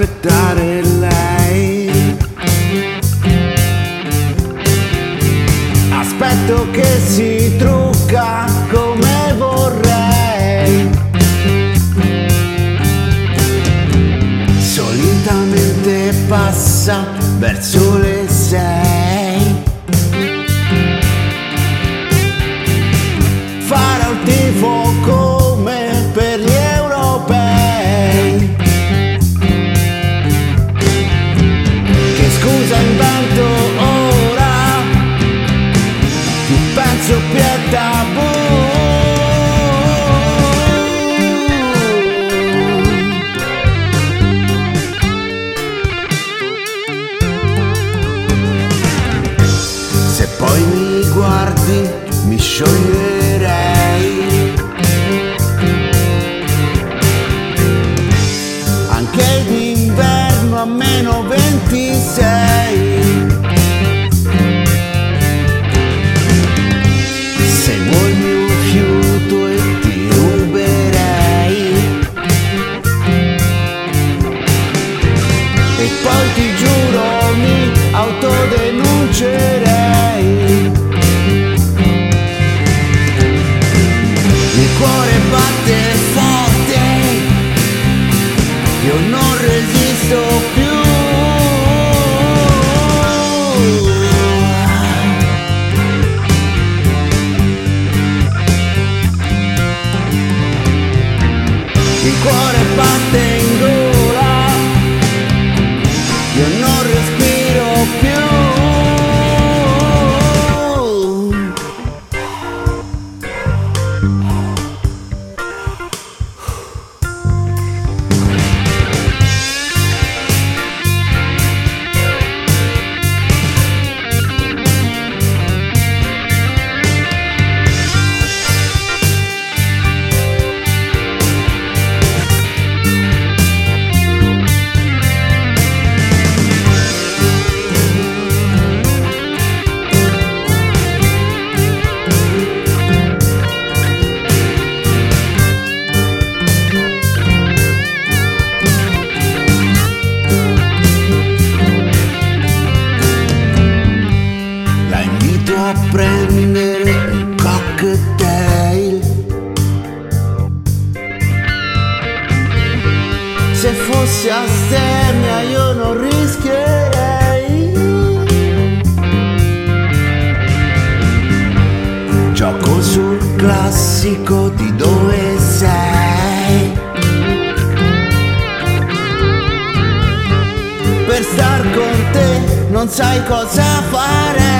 aspettare lei. Aspetto che si trucca come Se poi mi guardi, mi scioglierei. Anche d'inverno a meno 26. Non resisto più. Il cuore batte in gola, io non respiro più. Prendere un cocktail. Se fosse astemia io non rischierei. Gioco sul classico di dove sei. Per star con te non sai cosa fare.